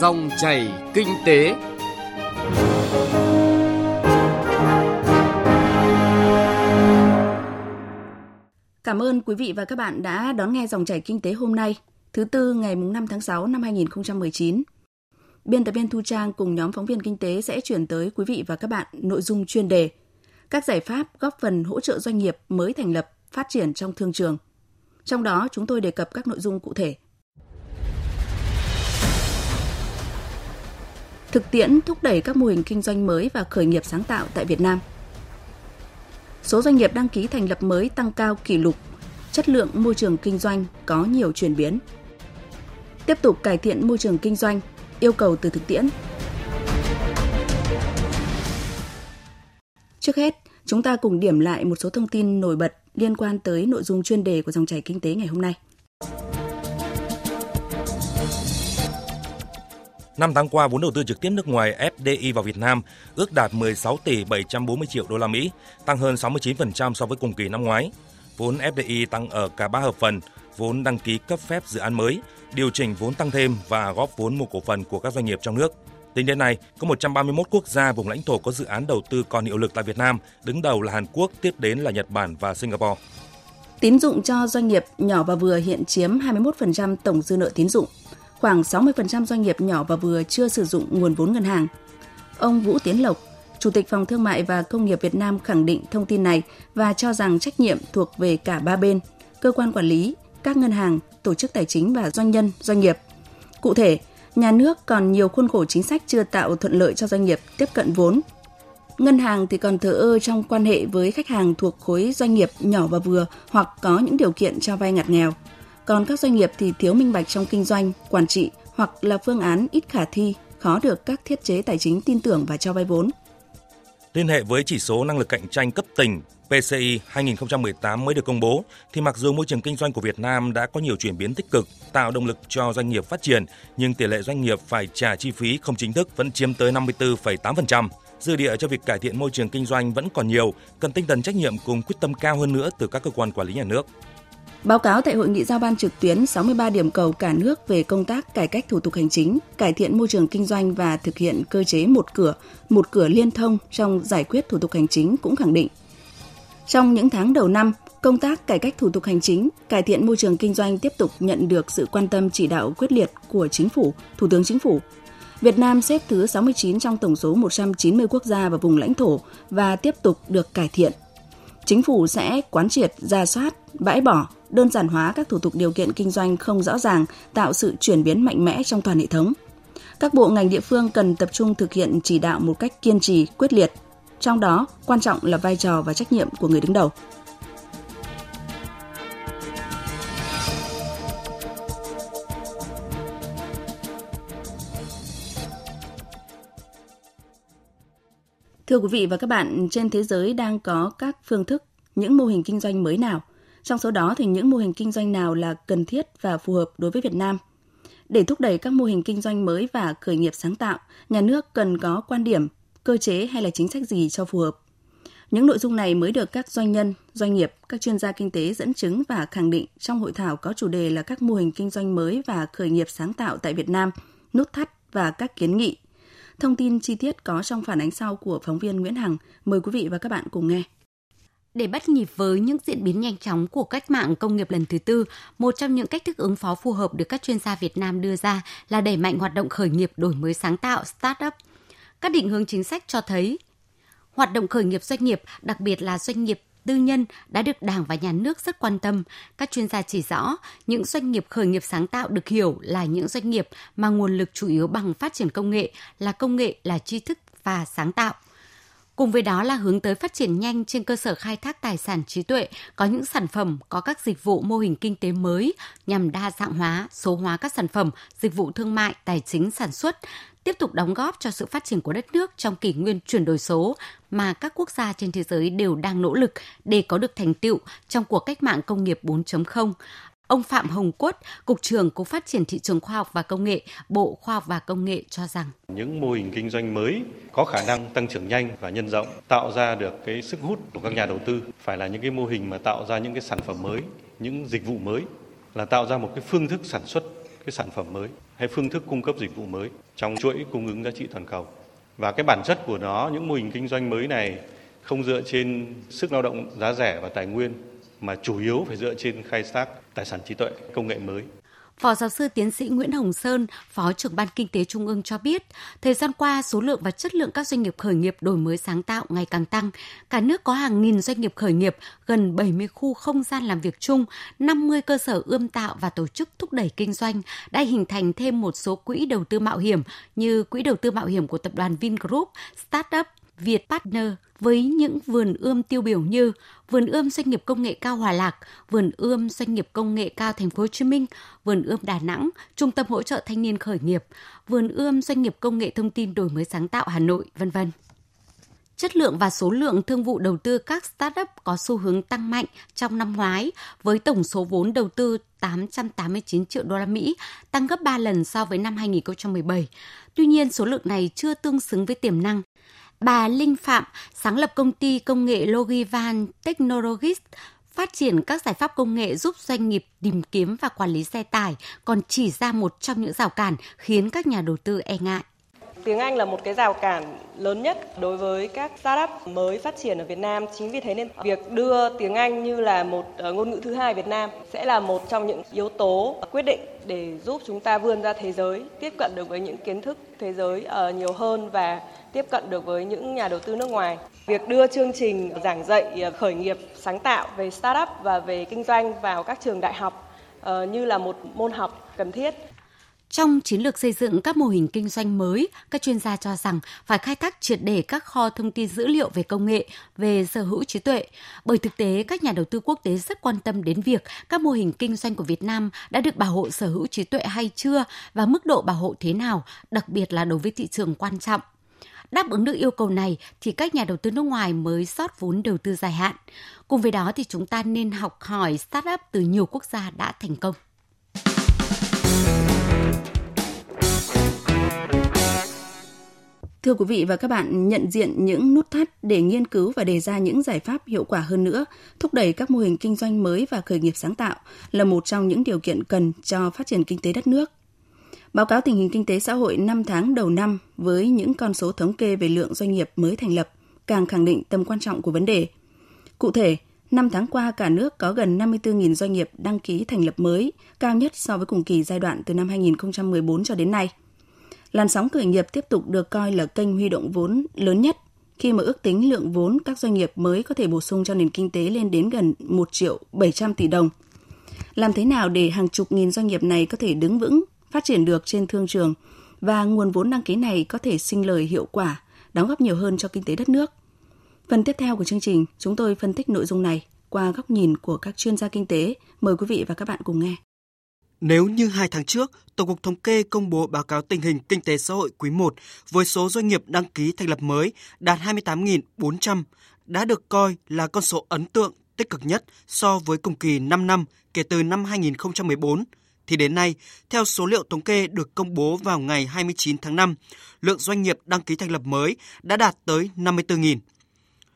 Dòng chảy kinh tế. Cảm ơn quý vị và các bạn đã đón nghe dòng chảy kinh tế hôm nay, thứ tư ngày 5 tháng 6 năm 2019. Biên tập viên Thu Trang cùng nhóm phóng viên kinh tế sẽ chuyển tới quý vị và các bạn nội dung chuyên đề các giải pháp góp phần hỗ trợ doanh nghiệp mới thành lập phát triển trong thương trường. Trong đó chúng tôi đề cập các nội dung cụ thể. Thực tiễn thúc đẩy các mô hình kinh doanh mới và khởi nghiệp sáng tạo tại Việt Nam. Số doanh nghiệp đăng ký thành lập mới tăng cao kỷ lục, chất lượng môi trường kinh doanh có nhiều chuyển biến. Tiếp tục cải thiện môi trường kinh doanh, yêu cầu từ thực tiễn. Trước hết, chúng ta cùng điểm lại một số thông tin nổi bật liên quan tới nội dung chuyên đề của dòng chảy kinh tế ngày hôm nay. Năm tháng qua, vốn đầu tư trực tiếp nước ngoài FDI vào Việt Nam ước đạt 16 tỷ 740 triệu đô la Mỹ, tăng hơn 69% so với cùng kỳ năm ngoái. Vốn FDI tăng ở cả ba hợp phần, vốn đăng ký cấp phép dự án mới, điều chỉnh vốn tăng thêm và góp vốn mua cổ phần của các doanh nghiệp trong nước. Tính đến nay, có 131 quốc gia vùng lãnh thổ có dự án đầu tư còn hiệu lực tại Việt Nam, đứng đầu là Hàn Quốc, tiếp đến là Nhật Bản và Singapore. Tín dụng cho doanh nghiệp nhỏ và vừa hiện chiếm 21% tổng dư nợ tín dụng. Khoảng 60% doanh nghiệp nhỏ và vừa chưa sử dụng nguồn vốn ngân hàng. Ông Vũ Tiến Lộc, Chủ tịch Phòng Thương mại và Công nghiệp Việt Nam khẳng định thông tin này và cho rằng trách nhiệm thuộc về cả ba bên, cơ quan quản lý, các ngân hàng, tổ chức tài chính và doanh nhân, doanh nghiệp. Cụ thể, nhà nước còn nhiều khuôn khổ chính sách chưa tạo thuận lợi cho doanh nghiệp tiếp cận vốn. Ngân hàng thì còn thờ ơ trong quan hệ với khách hàng thuộc khối doanh nghiệp nhỏ và vừa hoặc có những điều kiện cho vay ngặt nghèo. Còn các doanh nghiệp thì thiếu minh bạch trong kinh doanh, quản trị hoặc là phương án ít khả thi, khó được các thiết chế tài chính tin tưởng và cho vay vốn. Liên hệ với chỉ số năng lực cạnh tranh cấp tỉnh PCI 2018 mới được công bố, thì mặc dù môi trường kinh doanh của Việt Nam đã có nhiều chuyển biến tích cực, tạo động lực cho doanh nghiệp phát triển, nhưng tỷ lệ doanh nghiệp phải trả chi phí không chính thức vẫn chiếm tới 54,8%. Dư địa cho việc cải thiện môi trường kinh doanh vẫn còn nhiều, cần tinh thần trách nhiệm cùng quyết tâm cao hơn nữa từ các cơ quan quản lý nhà nước. Báo cáo tại hội nghị giao ban trực tuyến 63 điểm cầu cả nước về công tác cải cách thủ tục hành chính, cải thiện môi trường kinh doanh và thực hiện cơ chế một cửa, một cửa liên thông trong giải quyết thủ tục hành chính cũng khẳng định trong những tháng đầu năm, công tác cải cách thủ tục hành chính, cải thiện môi trường kinh doanh tiếp tục nhận được sự quan tâm chỉ đạo quyết liệt của chính phủ, Thủ tướng Chính phủ. Việt Nam xếp thứ 69 trong tổng số 190 quốc gia và vùng lãnh thổ và tiếp tục được cải thiện. Chính phủ sẽ quán triệt, ra soát, bãi bỏ, đơn giản hóa các thủ tục điều kiện kinh doanh không rõ ràng, tạo sự chuyển biến mạnh mẽ trong toàn hệ thống. Các bộ ngành địa phương cần tập trung thực hiện chỉ đạo một cách kiên trì, quyết liệt, trong đó quan trọng là vai trò và trách nhiệm của người đứng đầu. Thưa quý vị và các bạn, trên thế giới đang có các phương thức, những mô hình kinh doanh mới nào? Trong số đó thì những mô hình kinh doanh nào là cần thiết và phù hợp đối với Việt Nam? Để thúc đẩy các mô hình kinh doanh mới và khởi nghiệp sáng tạo, nhà nước cần có quan điểm, cơ chế hay là chính sách gì cho phù hợp. Những nội dung này mới được các doanh nhân, doanh nghiệp, các chuyên gia kinh tế dẫn chứng và khẳng định trong hội thảo có chủ đề là các mô hình kinh doanh mới và khởi nghiệp sáng tạo tại Việt Nam, nút thắt và các kiến nghị. Thông tin chi tiết có trong phản ánh sau của phóng viên Nguyễn Hằng. Mời quý vị và các bạn cùng nghe. Để bắt nhịp với những diễn biến nhanh chóng của cách mạng công nghiệp lần thứ tư, một trong những cách thức ứng phó phù hợp được các chuyên gia Việt Nam đưa ra là đẩy mạnh hoạt động khởi nghiệp đổi mới sáng tạo, start-up. Các định hướng chính sách cho thấy Hoạt động khởi nghiệp doanh nghiệp, đặc biệt là doanh nghiệp tư nhân đã được Đảng và Nhà nước rất quan tâm. Các chuyên gia chỉ rõ, những doanh nghiệp khởi nghiệp sáng tạo được hiểu là những doanh nghiệp mà nguồn lực chủ yếu bằng phát triển công nghệ, là công nghệ, là tri thức và sáng tạo. Cùng với đó là hướng tới phát triển nhanh trên cơ sở khai thác tài sản trí tuệ, có những sản phẩm, có các dịch vụ mô hình kinh tế mới nhằm đa dạng hóa, số hóa các sản phẩm, dịch vụ thương mại, tài chính sản xuất, tiếp tục đóng góp cho sự phát triển của đất nước trong kỷ nguyên chuyển đổi số mà các quốc gia trên thế giới đều đang nỗ lực để có được thành tựu trong cuộc cách mạng công nghiệp 4.0. Ông Phạm Hồng Quất, Cục trưởng Cục Phát triển Thị trường Khoa học và Công nghệ, Bộ Khoa học và Công nghệ cho rằng những mô hình kinh doanh mới có khả năng tăng trưởng nhanh và nhân rộng, tạo ra được cái sức hút của các nhà đầu tư, phải là những cái mô hình mà tạo ra những cái sản phẩm mới, những dịch vụ mới, là tạo ra một cái phương thức sản xuất cái sản phẩm mới hay phương thức cung cấp dịch vụ mới trong chuỗi cung ứng giá trị toàn cầu. Và cái bản chất của nó, những mô hình kinh doanh mới này không dựa trên sức lao động giá rẻ và tài nguyên mà chủ yếu phải dựa trên khai thác tài sản trí tuệ, công nghệ mới. Phó giáo sư tiến sĩ Nguyễn Hồng Sơn, Phó trưởng Ban Kinh tế Trung ương cho biết, thời gian qua số lượng và chất lượng các doanh nghiệp khởi nghiệp đổi mới sáng tạo ngày càng tăng. Cả nước có hàng nghìn doanh nghiệp khởi nghiệp, gần 70 khu không gian làm việc chung, 50 cơ sở ươm tạo và tổ chức thúc đẩy kinh doanh, đã hình thành thêm một số quỹ đầu tư mạo hiểm như quỹ đầu tư mạo hiểm của tập đoàn Vingroup, Startup, Việt Partner với những vườn ươm tiêu biểu như vườn ươm doanh nghiệp công nghệ cao Hòa Lạc, vườn ươm doanh nghiệp công nghệ cao Thành phố Hồ Chí Minh, vườn ươm Đà Nẵng, trung tâm hỗ trợ thanh niên khởi nghiệp, vườn ươm doanh nghiệp công nghệ thông tin đổi mới sáng tạo Hà Nội, vân vân. Chất lượng và số lượng thương vụ đầu tư các startup có xu hướng tăng mạnh trong năm ngoái với tổng số vốn đầu tư 889 triệu đô la Mỹ, tăng gấp 3 lần so với năm 2017. Tuy nhiên, số lượng này chưa tương xứng với tiềm năng Bà Linh Phạm, sáng lập công ty công nghệ Logivan Technologies, phát triển các giải pháp công nghệ giúp doanh nghiệp tìm kiếm và quản lý xe tải, còn chỉ ra một trong những rào cản khiến các nhà đầu tư e ngại. Tiếng Anh là một cái rào cản lớn nhất đối với các startup mới phát triển ở Việt Nam. Chính vì thế nên việc đưa tiếng Anh như là một ờ, ngôn ngữ thứ hai Việt Nam sẽ là một trong những yếu tố quyết định để giúp chúng ta vươn ra thế giới, tiếp cận được với những kiến thức thế giới ờ, nhiều hơn và tiếp cận được với những nhà đầu tư nước ngoài. Việc đưa chương trình giảng dạy ờ, khởi nghiệp sáng tạo về startup và về kinh doanh vào các trường đại học như là một môn học cần thiết trong chiến lược xây dựng các mô hình kinh doanh mới, các chuyên gia cho rằng phải khai thác triệt để các kho thông tin dữ liệu về công nghệ, về sở hữu trí tuệ. Bởi thực tế, các nhà đầu tư quốc tế rất quan tâm đến việc các mô hình kinh doanh của Việt Nam đã được bảo hộ sở hữu trí tuệ hay chưa và mức độ bảo hộ thế nào, đặc biệt là đối với thị trường quan trọng. Đáp ứng được yêu cầu này thì các nhà đầu tư nước ngoài mới rót vốn đầu tư dài hạn. Cùng với đó thì chúng ta nên học hỏi startup từ nhiều quốc gia đã thành công. Thưa quý vị và các bạn, nhận diện những nút thắt để nghiên cứu và đề ra những giải pháp hiệu quả hơn nữa, thúc đẩy các mô hình kinh doanh mới và khởi nghiệp sáng tạo là một trong những điều kiện cần cho phát triển kinh tế đất nước. Báo cáo tình hình kinh tế xã hội 5 tháng đầu năm với những con số thống kê về lượng doanh nghiệp mới thành lập càng khẳng định tầm quan trọng của vấn đề. Cụ thể, 5 tháng qua cả nước có gần 54.000 doanh nghiệp đăng ký thành lập mới, cao nhất so với cùng kỳ giai đoạn từ năm 2014 cho đến nay – Làn sóng khởi nghiệp tiếp tục được coi là kênh huy động vốn lớn nhất khi mà ước tính lượng vốn các doanh nghiệp mới có thể bổ sung cho nền kinh tế lên đến gần 1 triệu 700 tỷ đồng. Làm thế nào để hàng chục nghìn doanh nghiệp này có thể đứng vững, phát triển được trên thương trường và nguồn vốn đăng ký này có thể sinh lời hiệu quả, đóng góp nhiều hơn cho kinh tế đất nước? Phần tiếp theo của chương trình, chúng tôi phân tích nội dung này qua góc nhìn của các chuyên gia kinh tế. Mời quý vị và các bạn cùng nghe. Nếu như hai tháng trước, Tổng cục Thống kê công bố báo cáo tình hình kinh tế xã hội quý 1 với số doanh nghiệp đăng ký thành lập mới đạt 28.400, đã được coi là con số ấn tượng tích cực nhất so với cùng kỳ 5 năm kể từ năm 2014, thì đến nay, theo số liệu thống kê được công bố vào ngày 29 tháng 5, lượng doanh nghiệp đăng ký thành lập mới đã đạt tới 54.000.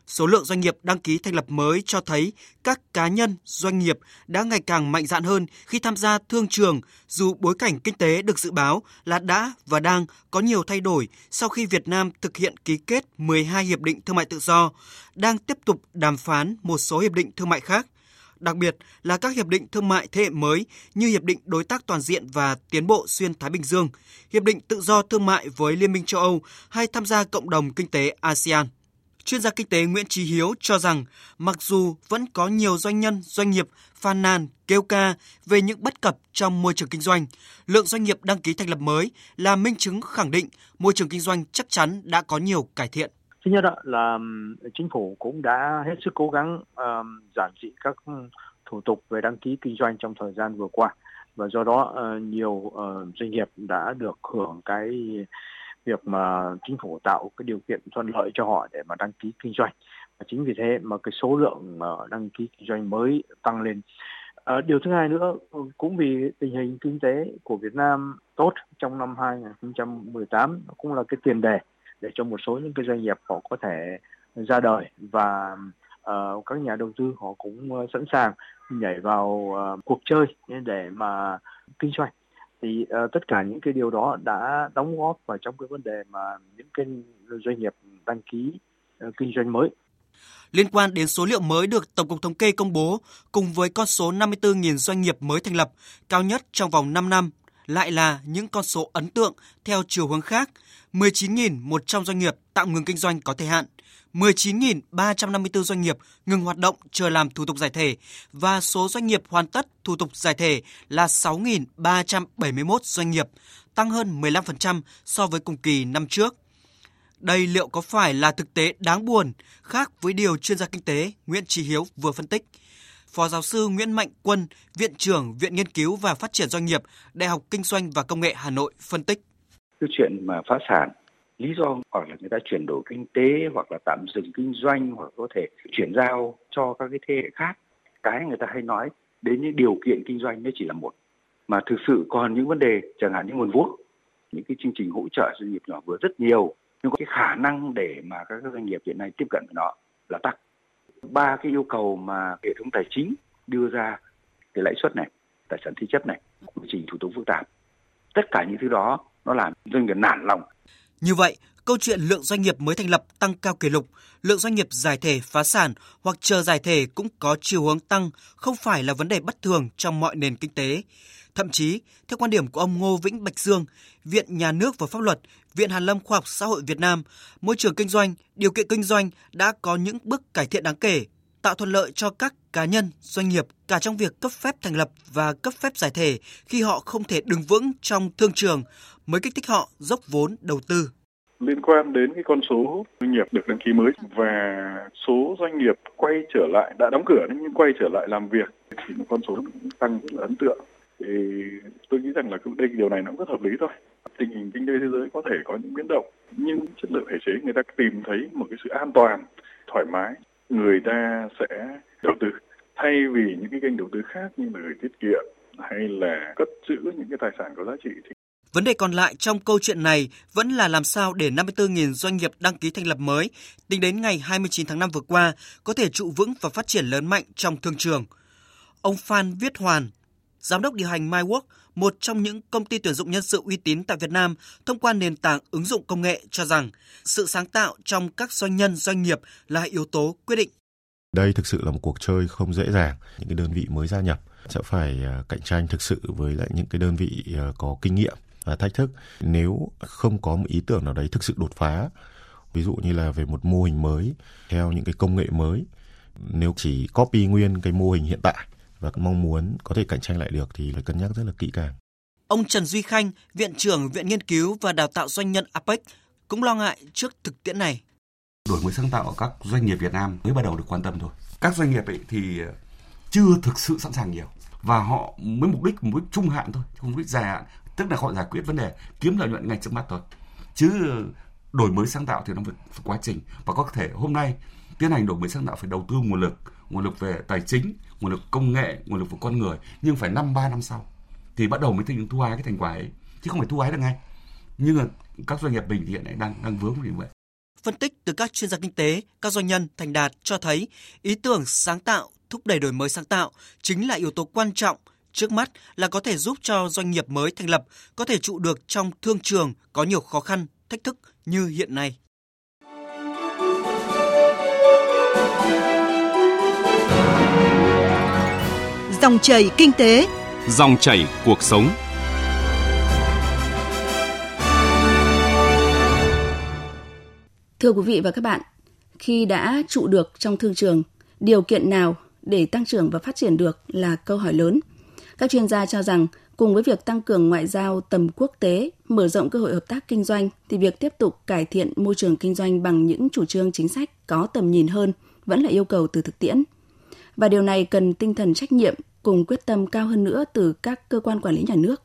Số lượng doanh nghiệp đăng ký thành lập mới cho thấy các cá nhân, doanh nghiệp đã ngày càng mạnh dạn hơn khi tham gia thương trường dù bối cảnh kinh tế được dự báo là đã và đang có nhiều thay đổi sau khi Việt Nam thực hiện ký kết 12 hiệp định thương mại tự do, đang tiếp tục đàm phán một số hiệp định thương mại khác đặc biệt là các hiệp định thương mại thế hệ mới như Hiệp định Đối tác Toàn diện và Tiến bộ Xuyên Thái Bình Dương, Hiệp định Tự do Thương mại với Liên minh châu Âu hay tham gia Cộng đồng Kinh tế ASEAN. Chuyên gia kinh tế Nguyễn Trí Hiếu cho rằng mặc dù vẫn có nhiều doanh nhân, doanh nghiệp phàn nàn, kêu ca về những bất cập trong môi trường kinh doanh, lượng doanh nghiệp đăng ký thành lập mới là minh chứng khẳng định môi trường kinh doanh chắc chắn đã có nhiều cải thiện. Thứ nhất là chính phủ cũng đã hết sức cố gắng uh, giảm trị các thủ tục về đăng ký kinh doanh trong thời gian vừa qua và do đó uh, nhiều uh, doanh nghiệp đã được hưởng cái việc mà chính phủ tạo cái điều kiện thuận lợi cho họ để mà đăng ký kinh doanh. Và chính vì thế mà cái số lượng mà đăng ký kinh doanh mới tăng lên. À, điều thứ hai nữa cũng vì tình hình kinh tế của Việt Nam tốt trong năm 2018 cũng là cái tiền đề để cho một số những cái doanh nghiệp họ có thể ra đời. Và uh, các nhà đầu tư họ cũng à, sẵn sàng nhảy vào uh, cuộc chơi để mà kinh doanh thì uh, tất cả những cái điều đó đã đóng góp vào trong cái vấn đề mà những cái doanh nghiệp đăng ký uh, kinh doanh mới. Liên quan đến số liệu mới được Tổng cục Thống kê công bố, cùng với con số 54.000 doanh nghiệp mới thành lập, cao nhất trong vòng 5 năm, lại là những con số ấn tượng theo chiều hướng khác. 19.100 doanh nghiệp tạm ngừng kinh doanh có thời hạn, 19.354 doanh nghiệp ngừng hoạt động chờ làm thủ tục giải thể và số doanh nghiệp hoàn tất thủ tục giải thể là 6.371 doanh nghiệp, tăng hơn 15% so với cùng kỳ năm trước. Đây liệu có phải là thực tế đáng buồn, khác với điều chuyên gia kinh tế Nguyễn Trí Hiếu vừa phân tích? Phó giáo sư Nguyễn Mạnh Quân, Viện trưởng Viện Nghiên cứu và Phát triển Doanh nghiệp, Đại học Kinh doanh và Công nghệ Hà Nội phân tích. Cái chuyện mà phá sản, lý do hoặc là người ta chuyển đổi kinh tế hoặc là tạm dừng kinh doanh hoặc có thể chuyển giao cho các cái thế hệ khác. Cái người ta hay nói đến những điều kiện kinh doanh nó chỉ là một. Mà thực sự còn những vấn đề chẳng hạn như nguồn vốn, những cái chương trình hỗ trợ doanh nghiệp nhỏ vừa rất nhiều nhưng có cái khả năng để mà các doanh nghiệp hiện nay tiếp cận với nó là tắc ba cái yêu cầu mà hệ thống tài chính đưa ra cái lãi suất này tài sản thế chấp này quy trình thủ tục phức tạp tất cả những thứ đó nó làm doanh nghiệp nản lòng như vậy câu chuyện lượng doanh nghiệp mới thành lập tăng cao kỷ lục, lượng doanh nghiệp giải thể phá sản hoặc chờ giải thể cũng có chiều hướng tăng, không phải là vấn đề bất thường trong mọi nền kinh tế. Thậm chí, theo quan điểm của ông Ngô Vĩnh Bạch Dương, Viện Nhà nước và Pháp luật, Viện Hàn lâm Khoa học Xã hội Việt Nam, môi trường kinh doanh, điều kiện kinh doanh đã có những bước cải thiện đáng kể, tạo thuận lợi cho các cá nhân, doanh nghiệp cả trong việc cấp phép thành lập và cấp phép giải thể khi họ không thể đứng vững trong thương trường mới kích thích họ dốc vốn đầu tư. Liên quan đến cái con số doanh nghiệp được đăng ký mới và số doanh nghiệp quay trở lại đã đóng cửa nhưng quay trở lại làm việc thì con số tăng rất là ấn tượng thì tôi nghĩ rằng là đây điều này nó cũng rất hợp lý thôi tình hình kinh tế thế giới có thể có những biến động nhưng chất lượng thể chế người ta tìm thấy một cái sự an toàn thoải mái người ta sẽ đầu tư thay vì những cái kênh đầu tư khác như là gửi tiết kiệm hay là cất giữ những cái tài sản có giá trị thì Vấn đề còn lại trong câu chuyện này vẫn là làm sao để 54.000 doanh nghiệp đăng ký thành lập mới tính đến ngày 29 tháng 5 vừa qua có thể trụ vững và phát triển lớn mạnh trong thương trường. Ông Phan Viết Hoàn, giám đốc điều hành MyWork, một trong những công ty tuyển dụng nhân sự uy tín tại Việt Nam, thông qua nền tảng ứng dụng công nghệ cho rằng sự sáng tạo trong các doanh nhân doanh nghiệp là yếu tố quyết định. Đây thực sự là một cuộc chơi không dễ dàng. Những cái đơn vị mới gia nhập sẽ phải à, cạnh tranh thực sự với lại những cái đơn vị à, có kinh nghiệm và thách thức. Nếu không có một ý tưởng nào đấy thực sự đột phá, ví dụ như là về một mô hình mới theo những cái công nghệ mới, nếu chỉ copy nguyên cái mô hình hiện tại và mong muốn có thể cạnh tranh lại được thì phải cân nhắc rất là kỹ càng. Ông Trần Duy Khanh, Viện trưởng Viện Nghiên cứu và Đào tạo Doanh nhân APEC cũng lo ngại trước thực tiễn này. Đổi mới sáng tạo ở các doanh nghiệp Việt Nam mới bắt đầu được quan tâm thôi. Các doanh nghiệp ấy thì chưa thực sự sẵn sàng nhiều và họ mới mục đích mục đích trung hạn thôi, không mục đích dài hạn, tức là họ giải quyết vấn đề kiếm lợi nhuận ngay trước mắt thôi. Chứ đổi mới sáng tạo thì nó phải, phải quá trình và có thể hôm nay tiến hành đổi mới sáng tạo phải đầu tư nguồn lực nguồn lực về tài chính, nguồn lực công nghệ, nguồn lực của con người. Nhưng phải năm, ba năm sau thì bắt đầu mới thực thu hái cái thành quả ấy. Chứ không phải thu hái được ngay. Nhưng mà các doanh nghiệp bình hiện nay đang đang vướng như vậy. Phân tích từ các chuyên gia kinh tế, các doanh nhân, thành đạt cho thấy ý tưởng sáng tạo, thúc đẩy đổi mới sáng tạo chính là yếu tố quan trọng trước mắt là có thể giúp cho doanh nghiệp mới thành lập, có thể trụ được trong thương trường có nhiều khó khăn, thách thức như hiện nay. Dòng chảy kinh tế, dòng chảy cuộc sống. Thưa quý vị và các bạn, khi đã trụ được trong thương trường, điều kiện nào để tăng trưởng và phát triển được là câu hỏi lớn. Các chuyên gia cho rằng cùng với việc tăng cường ngoại giao tầm quốc tế, mở rộng cơ hội hợp tác kinh doanh thì việc tiếp tục cải thiện môi trường kinh doanh bằng những chủ trương chính sách có tầm nhìn hơn vẫn là yêu cầu từ thực tiễn. Và điều này cần tinh thần trách nhiệm cùng quyết tâm cao hơn nữa từ các cơ quan quản lý nhà nước.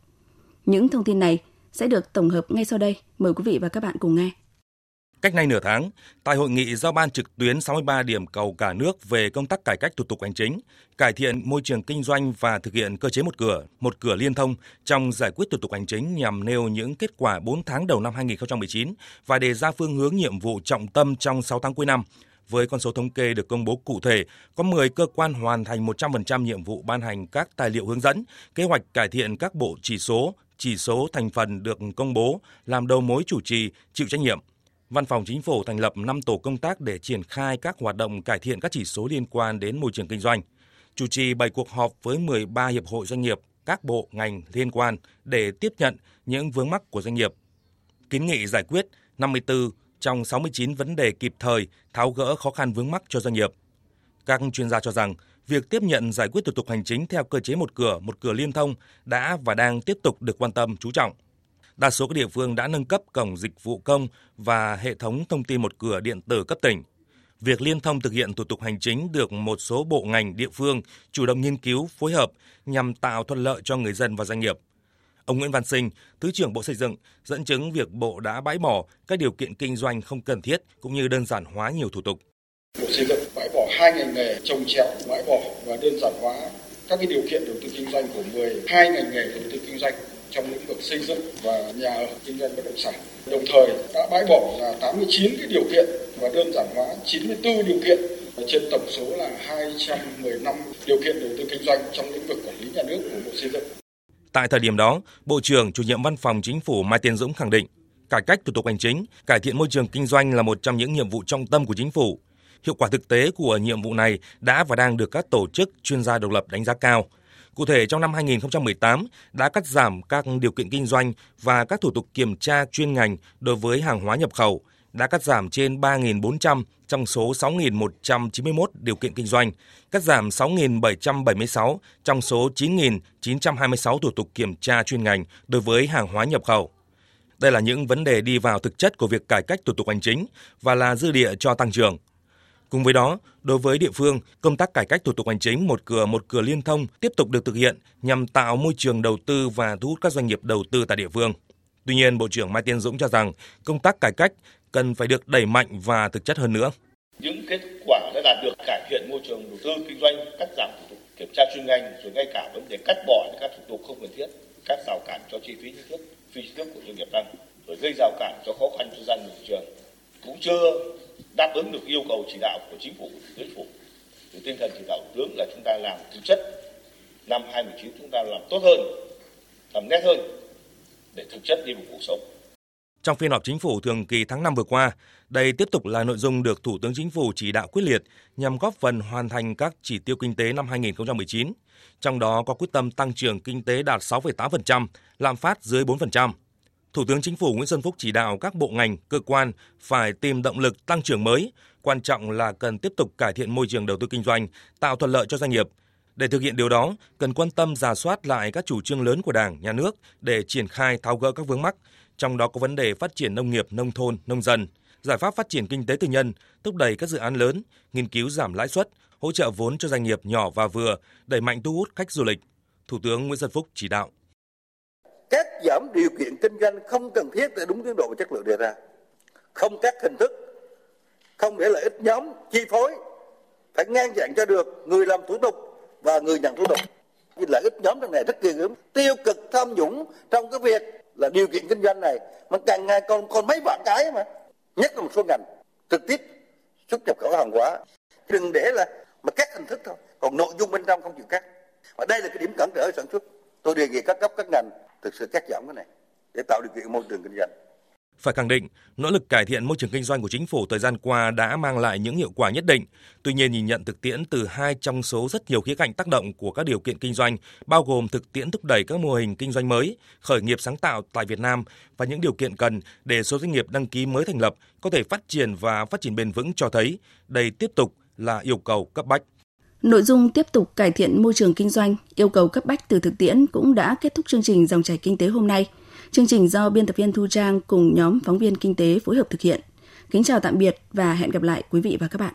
Những thông tin này sẽ được tổng hợp ngay sau đây. Mời quý vị và các bạn cùng nghe. Cách nay nửa tháng, tại hội nghị giao ban trực tuyến 63 điểm cầu cả nước về công tác cải cách thủ tục hành chính, cải thiện môi trường kinh doanh và thực hiện cơ chế một cửa, một cửa liên thông trong giải quyết thủ tục hành chính nhằm nêu những kết quả 4 tháng đầu năm 2019 và đề ra phương hướng nhiệm vụ trọng tâm trong 6 tháng cuối năm, với con số thống kê được công bố cụ thể, có 10 cơ quan hoàn thành 100% nhiệm vụ ban hành các tài liệu hướng dẫn, kế hoạch cải thiện các bộ chỉ số, chỉ số thành phần được công bố làm đầu mối chủ trì, chịu trách nhiệm. Văn phòng Chính phủ thành lập 5 tổ công tác để triển khai các hoạt động cải thiện các chỉ số liên quan đến môi trường kinh doanh. Chủ trì 7 cuộc họp với 13 hiệp hội doanh nghiệp, các bộ ngành liên quan để tiếp nhận những vướng mắc của doanh nghiệp. Kiến nghị giải quyết 54 trong 69 vấn đề kịp thời tháo gỡ khó khăn vướng mắc cho doanh nghiệp. Các chuyên gia cho rằng việc tiếp nhận giải quyết thủ tục hành chính theo cơ chế một cửa, một cửa liên thông đã và đang tiếp tục được quan tâm chú trọng. Đa số các địa phương đã nâng cấp cổng dịch vụ công và hệ thống thông tin một cửa điện tử cấp tỉnh. Việc liên thông thực hiện thủ tục hành chính được một số bộ ngành địa phương chủ động nghiên cứu, phối hợp nhằm tạo thuận lợi cho người dân và doanh nghiệp. Ông Nguyễn Văn Sinh, Thứ trưởng Bộ Xây dựng, dẫn chứng việc Bộ đã bãi bỏ các điều kiện kinh doanh không cần thiết cũng như đơn giản hóa nhiều thủ tục. Bộ Xây dựng bãi bỏ hai ngành nghề trồng chéo, bãi bỏ và đơn giản hóa các cái điều kiện đầu tư kinh doanh của 12 ngành nghề đầu tư kinh doanh trong lĩnh vực xây dựng và nhà ở kinh doanh bất động sản. Đồng thời đã bãi bỏ là 89 cái điều kiện và đơn giản hóa 94 điều kiện trên tổng số là 215 điều kiện đầu tư kinh doanh trong lĩnh vực quản lý nhà nước của Bộ Xây dựng. Tại thời điểm đó, Bộ trưởng chủ nhiệm Văn phòng Chính phủ Mai Tiến Dũng khẳng định, cải cách thủ tục hành chính, cải thiện môi trường kinh doanh là một trong những nhiệm vụ trọng tâm của chính phủ. Hiệu quả thực tế của nhiệm vụ này đã và đang được các tổ chức chuyên gia độc lập đánh giá cao. Cụ thể, trong năm 2018 đã cắt giảm các điều kiện kinh doanh và các thủ tục kiểm tra chuyên ngành đối với hàng hóa nhập khẩu, đã cắt giảm trên 3.400 trong số 6.191 điều kiện kinh doanh, cắt giảm 6.776 trong số 9.926 thủ tục kiểm tra chuyên ngành đối với hàng hóa nhập khẩu. Đây là những vấn đề đi vào thực chất của việc cải cách thủ tục hành chính và là dư địa cho tăng trưởng. Cùng với đó, đối với địa phương, công tác cải cách thủ tục hành chính một cửa một cửa liên thông tiếp tục được thực hiện nhằm tạo môi trường đầu tư và thu hút các doanh nghiệp đầu tư tại địa phương. Tuy nhiên, Bộ trưởng Mai Tiến Dũng cho rằng công tác cải cách cần phải được đẩy mạnh và thực chất hơn nữa. Những kết quả đã đạt được cải thiện môi trường đầu tư kinh doanh, cắt giảm thủ tục kiểm tra chuyên ngành, rồi ngay cả vấn đề cắt bỏ các thủ tục không cần thiết, các rào cản cho chi phí chính thức, phi chính thức của doanh nghiệp tăng, rồi gây rào cản cho khó khăn cho dân thị trường cũng chưa đáp ứng được yêu cầu chỉ đạo của chính phủ, chính phủ. Thì tinh thần chỉ đạo thủ tướng là chúng ta làm thực chất năm 2019 chúng ta làm tốt hơn, làm nét hơn để thực chất đi vào cuộc sống. Trong phiên họp chính phủ thường kỳ tháng 5 vừa qua, đây tiếp tục là nội dung được Thủ tướng Chính phủ chỉ đạo quyết liệt nhằm góp phần hoàn thành các chỉ tiêu kinh tế năm 2019, trong đó có quyết tâm tăng trưởng kinh tế đạt 6,8%, lạm phát dưới 4%. Thủ tướng Chính phủ Nguyễn Xuân Phúc chỉ đạo các bộ ngành, cơ quan phải tìm động lực tăng trưởng mới, quan trọng là cần tiếp tục cải thiện môi trường đầu tư kinh doanh, tạo thuận lợi cho doanh nghiệp. Để thực hiện điều đó, cần quan tâm giả soát lại các chủ trương lớn của Đảng, Nhà nước để triển khai tháo gỡ các vướng mắc, trong đó có vấn đề phát triển nông nghiệp, nông thôn, nông dân, giải pháp phát triển kinh tế tư nhân, thúc đẩy các dự án lớn, nghiên cứu giảm lãi suất, hỗ trợ vốn cho doanh nghiệp nhỏ và vừa, đẩy mạnh thu hút khách du lịch. Thủ tướng Nguyễn Xuân Phúc chỉ đạo. Cắt giảm điều kiện kinh doanh không cần thiết để đúng tiến độ và chất lượng đề ra. Không các hình thức không để lợi ích nhóm chi phối. Phải ngang chặn cho được người làm thủ tục và người nhận thủ tục. Vì lợi ích nhóm trong này rất ghê gớm, tiêu cực, tham nhũng trong cái việc là điều kiện kinh doanh này. Mà càng ngày còn còn mấy vạn cái mà, nhất là một số ngành trực tiếp xuất nhập khẩu hàng hóa. Đừng để là, mà các hình thức thôi, còn nội dung bên trong không chịu cắt. Và đây là cái điểm cản trở sản xuất. Tôi đề nghị các cấp, các ngành thực sự cắt giảm cái này để tạo điều kiện môi trường kinh doanh. Phải khẳng định, nỗ lực cải thiện môi trường kinh doanh của chính phủ thời gian qua đã mang lại những hiệu quả nhất định. Tuy nhiên, nhìn nhận thực tiễn từ hai trong số rất nhiều khía cạnh tác động của các điều kiện kinh doanh, bao gồm thực tiễn thúc đẩy các mô hình kinh doanh mới, khởi nghiệp sáng tạo tại Việt Nam và những điều kiện cần để số doanh nghiệp đăng ký mới thành lập có thể phát triển và phát triển bền vững cho thấy đây tiếp tục là yêu cầu cấp bách. Nội dung tiếp tục cải thiện môi trường kinh doanh, yêu cầu cấp bách từ thực tiễn cũng đã kết thúc chương trình dòng chảy kinh tế hôm nay. Chương trình do biên tập viên Thu Trang cùng nhóm phóng viên kinh tế phối hợp thực hiện. Kính chào tạm biệt và hẹn gặp lại quý vị và các bạn.